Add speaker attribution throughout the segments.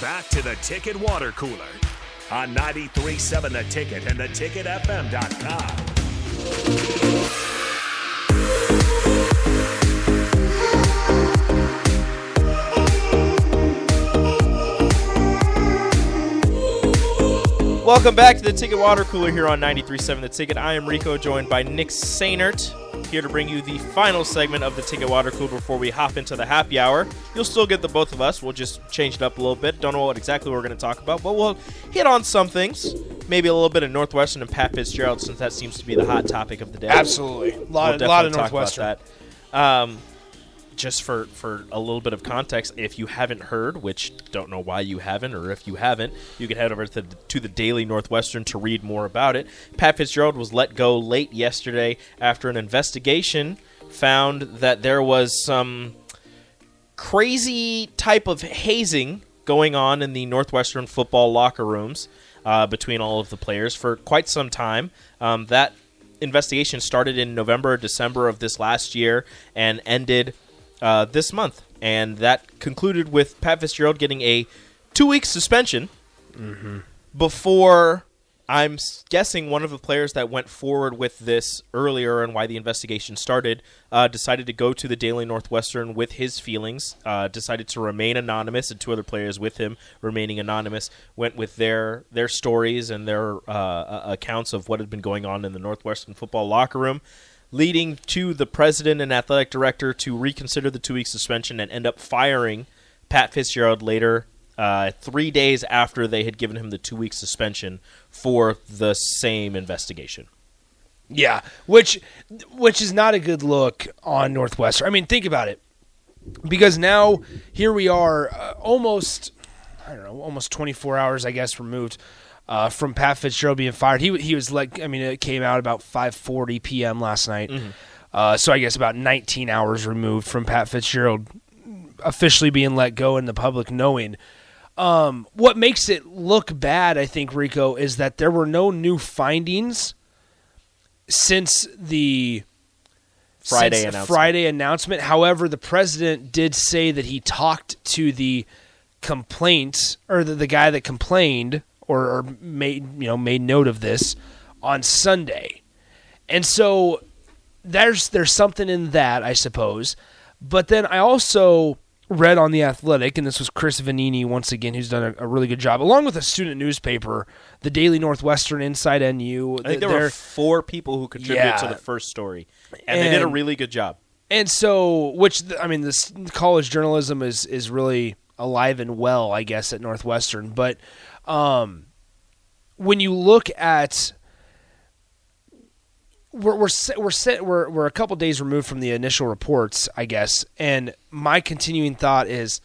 Speaker 1: back to the Ticket Water Cooler on 93.7 The Ticket and theticketfm.com.
Speaker 2: Welcome back to the Ticket Water Cooler here on 93.7 The Ticket. I am Rico, joined by Nick Sainert, here to bring you the final segment of the Ticket Water Cooler before we hop into the happy hour. You'll still get the both of us. We'll just change it up a little bit. Don't know what exactly we're going to talk about, but we'll hit on some things. Maybe a little bit of Northwestern and Pat Fitzgerald, since that seems to be the hot topic of the day.
Speaker 3: Absolutely. A lot,
Speaker 2: We'll
Speaker 3: lot of
Speaker 2: talk
Speaker 3: Northwestern.
Speaker 2: About that. Um, just for, for a little bit of context, if you haven't heard, which don't know why you haven't, or if you haven't, you can head over to, to the Daily Northwestern to read more about it. Pat Fitzgerald was let go late yesterday after an investigation found that there was some crazy type of hazing going on in the Northwestern football locker rooms uh, between all of the players for quite some time. Um, that investigation started in November, or December of this last year and ended uh, this month. And that concluded with Pat Fitzgerald getting a two week suspension before I'm guessing one of the players that went forward with this earlier and why the investigation started uh, decided to go to the Daily Northwestern with his feelings, uh, decided to remain anonymous, and two other players with him remaining anonymous went with their their stories and their uh, uh, accounts of what had been going on in the Northwestern football locker room. Leading to the president and athletic director to reconsider the two week suspension and end up firing Pat Fitzgerald later uh, three days after they had given him the two week suspension for the same investigation.
Speaker 3: Yeah, which which is not a good look on Northwestern. I mean, think about it. Because now here we are uh, almost I don't know, almost 24 hours I guess removed uh, from Pat Fitzgerald being fired. He he was like I mean it came out about 5:40 p.m. last night. Uh, so I guess about 19 hours removed from Pat Fitzgerald officially being let go and the public knowing. Um, what makes it look bad, I think, Rico, is that there were no new findings since the
Speaker 2: Friday
Speaker 3: since
Speaker 2: announcement.
Speaker 3: Friday announcement. However, the president did say that he talked to the complaint or the, the guy that complained or, or made you know made note of this on Sunday, and so there's there's something in that I suppose. But then I also read on the Athletic, and this was Chris Vannini once again, who's done a, a really good job, along with a student newspaper, the Daily Northwestern Inside NU.
Speaker 2: I think there were four people who contributed
Speaker 3: Yeah.
Speaker 2: to the first story, and, they did a really good job.
Speaker 3: And so, which I mean, this college journalism is is really alive and well, I guess, at Northwestern. But um, when you look at we're we're we're, we're we're a couple days removed from the initial reports, I guess, and my continuing thought is,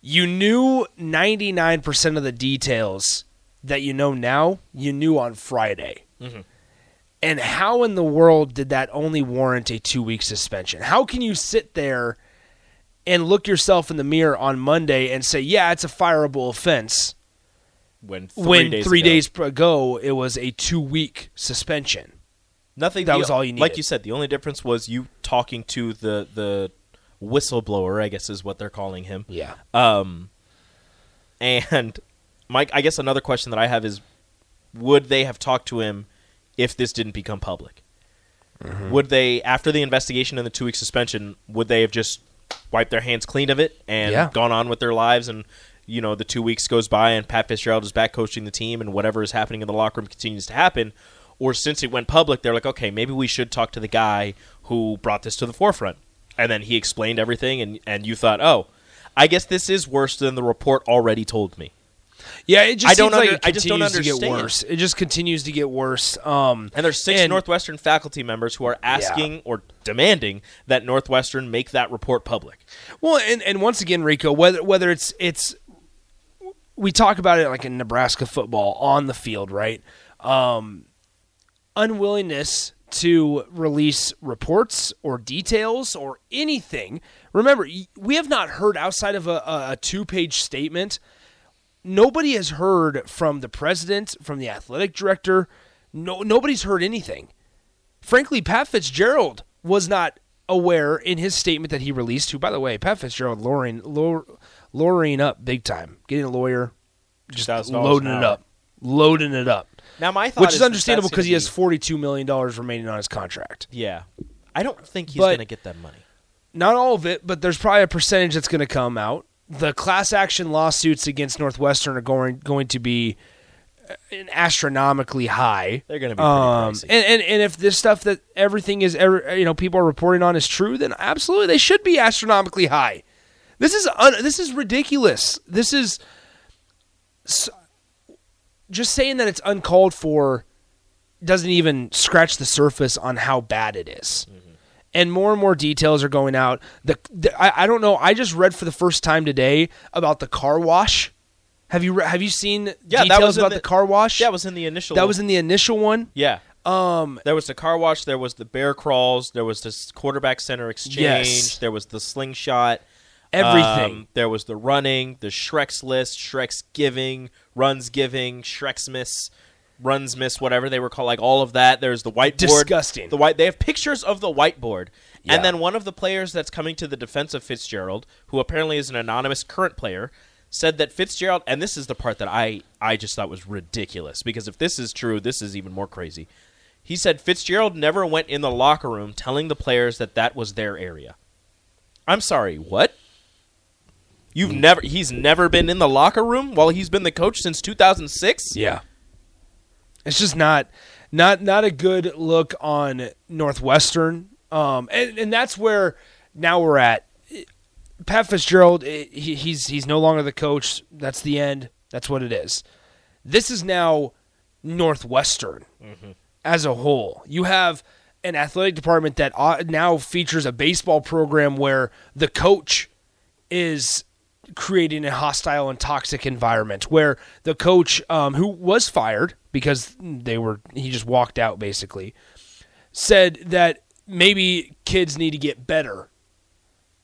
Speaker 3: you knew ninety nine percent of the details that you know now. You knew on Friday. And how in the world did that only warrant a two week suspension? How can you sit there and look yourself in the mirror on Monday and say, yeah, it's a fireable offense,
Speaker 2: When three
Speaker 3: when
Speaker 2: days
Speaker 3: three
Speaker 2: ago,
Speaker 3: days ago it was a two week suspension?
Speaker 2: nothing.
Speaker 3: that
Speaker 2: the-
Speaker 3: was all you needed.
Speaker 2: Like you said, the only difference was you talking to the the whistleblower. I guess is what they're calling him.
Speaker 3: Yeah.
Speaker 2: Um, and Mike, I guess another question that I have is, would they have talked to him if this didn't become public?
Speaker 3: Mm-hmm.
Speaker 2: Would they, after the investigation and the two week suspension, would they have just wiped their hands clean of it and
Speaker 3: Yeah.
Speaker 2: gone on with their lives? And you know, the two weeks goes by and Pat Fitzgerald is back coaching the team, and whatever is happening in the locker room continues to happen. Or since it went public, they're like, okay, maybe we should talk to the guy who brought this to the forefront. And then he explained everything, and, and you thought, oh, I guess this is worse than the report already told me.
Speaker 3: Yeah, it just
Speaker 2: I don't
Speaker 3: seems like
Speaker 2: under- I just don't
Speaker 3: continues to get
Speaker 2: understand.
Speaker 3: worse. It just continues to get worse. Um,
Speaker 2: And there's six
Speaker 3: And-
Speaker 2: Northwestern faculty members who are asking or demanding that Northwestern make that report public.
Speaker 3: Well, and, and once again, Rico, whether whether it's it's we talk about it like in Nebraska football on the field, right? Um, unwillingness to release reports or details or anything. Remember, we have not heard outside of a, a, a two-page statement. Nobody has heard from the president, from the athletic director. No, nobody's heard anything. Frankly, Pat Fitzgerald was not aware in his statement that he released. Who, by the way, Pat Fitzgerald luring, lure, lawyering up big time, getting a lawyer, just loading it up, loading it up,
Speaker 2: Now my thought
Speaker 3: which is
Speaker 2: that
Speaker 3: understandable because he has forty-two million dollars remaining on his contract.
Speaker 2: Yeah, I don't think he's going to get that money.
Speaker 3: Not all of it, but there's probably a percentage that's going to come out. The class action lawsuits against Northwestern are going going to be uh, astronomically high.
Speaker 2: They're going to be pretty
Speaker 3: Um, and, and and if this stuff that everything is ever you know people are reporting on is true, then absolutely they should be astronomically high. This is un, this is ridiculous. This is just saying that it's uncalled for doesn't even scratch the surface on how bad it is. And more and more details are going out. The, the I, I don't know. I just read for the first time today about the car wash. Have you re- have you seen
Speaker 2: Yeah, that
Speaker 3: details
Speaker 2: was
Speaker 3: about
Speaker 2: the-
Speaker 3: the, car wash?
Speaker 2: that was in the initial.
Speaker 3: that was in the initial one.
Speaker 2: yeah.
Speaker 3: Um,
Speaker 2: There was the car wash. There was the bear crawls. There was this quarterback center exchange.
Speaker 3: Yes.
Speaker 2: There was the slingshot.
Speaker 3: everything.
Speaker 2: Um, there was the running, the Shrek's list, Shrek's giving, runs giving, Shrek's miss, runs miss, whatever they were called, like all of that. There's the whiteboard.
Speaker 3: Disgusting.
Speaker 2: The white. They have pictures of the whiteboard,
Speaker 3: Yeah.
Speaker 2: and then one of the players that's coming to the defense of Fitzgerald, who apparently is an anonymous current player, said that Fitzgerald, and this is the part that I I just thought was ridiculous because if this is true, this is even more crazy. He said Fitzgerald never went in the locker room telling the players that that was their area. I'm sorry, what? You've mm. never he's never been in the locker room while he's been the coach since 2006?
Speaker 3: Yeah. It's just not not not a good look on Northwestern. Um and, and that's where now we're at. Pat Fitzgerald eh, he, he's he's no longer the coach. That's the end. That's what it is. This is now Northwestern as a whole. You have an athletic department that uh, now features a baseball program where the coach is creating a hostile and toxic environment where the coach um, who was fired because they were he just walked out basically said that maybe kids need to get better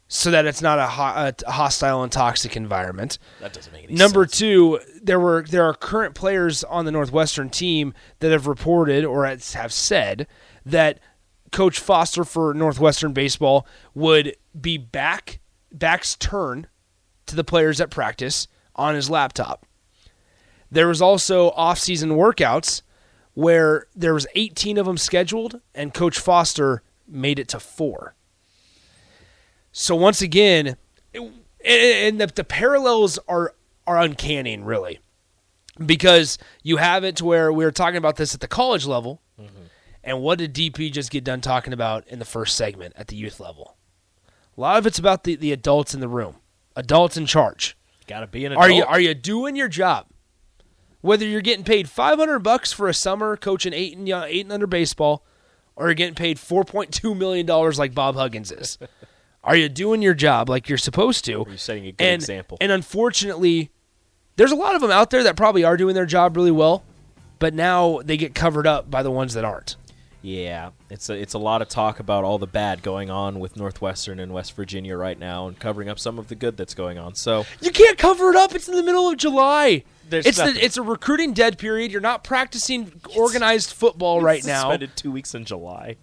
Speaker 3: so that it's not a, ho- a hostile and toxic environment
Speaker 2: That doesn't make any sense.
Speaker 3: Number
Speaker 2: sense.
Speaker 3: two, there were there are current players on the Northwestern team that have reported or have said that Coach Foster for Northwestern baseball would be back back's turn to the players at practice on his laptop. There was also off-season workouts where there was 18 of them scheduled and Coach Foster made it to 4. So once again, it- and the, the parallels are are uncanny, really, because you have it to where we were talking about this at the college level, mm-hmm. and what did DP just get done talking about in the first segment at the youth level? A lot of it's about the, the adults in the room, adults in charge.
Speaker 2: Got to be an
Speaker 3: Are you are you doing your job? Whether you're getting paid 500 bucks for a summer coaching eight and young- eight and under baseball, or you're getting paid 4.2 million dollars like Bob Huggins is, are you doing your job like you're supposed to?
Speaker 2: Are you setting a good
Speaker 3: and,
Speaker 2: example?
Speaker 3: And unfortunately, there's a lot of them out there that probably are doing their job really well, but now they get covered up by the ones that aren't.
Speaker 2: Yeah, it's a, it's a lot of talk about all the bad going on with Northwestern and West Virginia right now, and covering up some of the good that's going on. So
Speaker 3: You can't cover it up. It's in the middle of July.
Speaker 2: There's
Speaker 3: it's the, it's a recruiting dead period. You're not practicing organized football right now.
Speaker 2: suspended two weeks in July.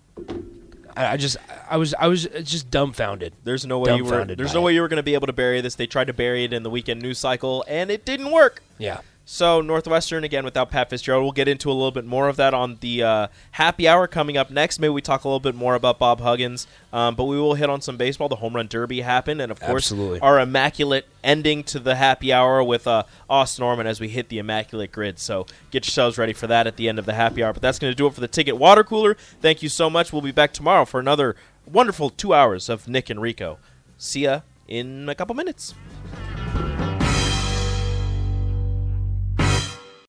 Speaker 3: I, I just I was I was just dumbfounded.
Speaker 2: There's no way you were. There's no
Speaker 3: it.
Speaker 2: way you were going to be able to bury this. They tried to bury it in the weekend news cycle, and it didn't work.
Speaker 3: Yeah.
Speaker 2: So Northwestern again without Pat Fitzgerald. We'll get into a little bit more of that on the uh, happy hour coming up next. Maybe we talk a little bit more about Bob Huggins, um, but we will hit on some baseball. The home run derby happened, and of course
Speaker 3: Absolutely.
Speaker 2: our immaculate ending to the happy hour with uh, Austin Norman as we hit the immaculate grid. So get yourselves ready for that at the end of the happy hour. But that's going to do it for the ticket water cooler. Thank you so much. We'll be back tomorrow for another wonderful two hours of Nick and Rico. See ya in a couple minutes.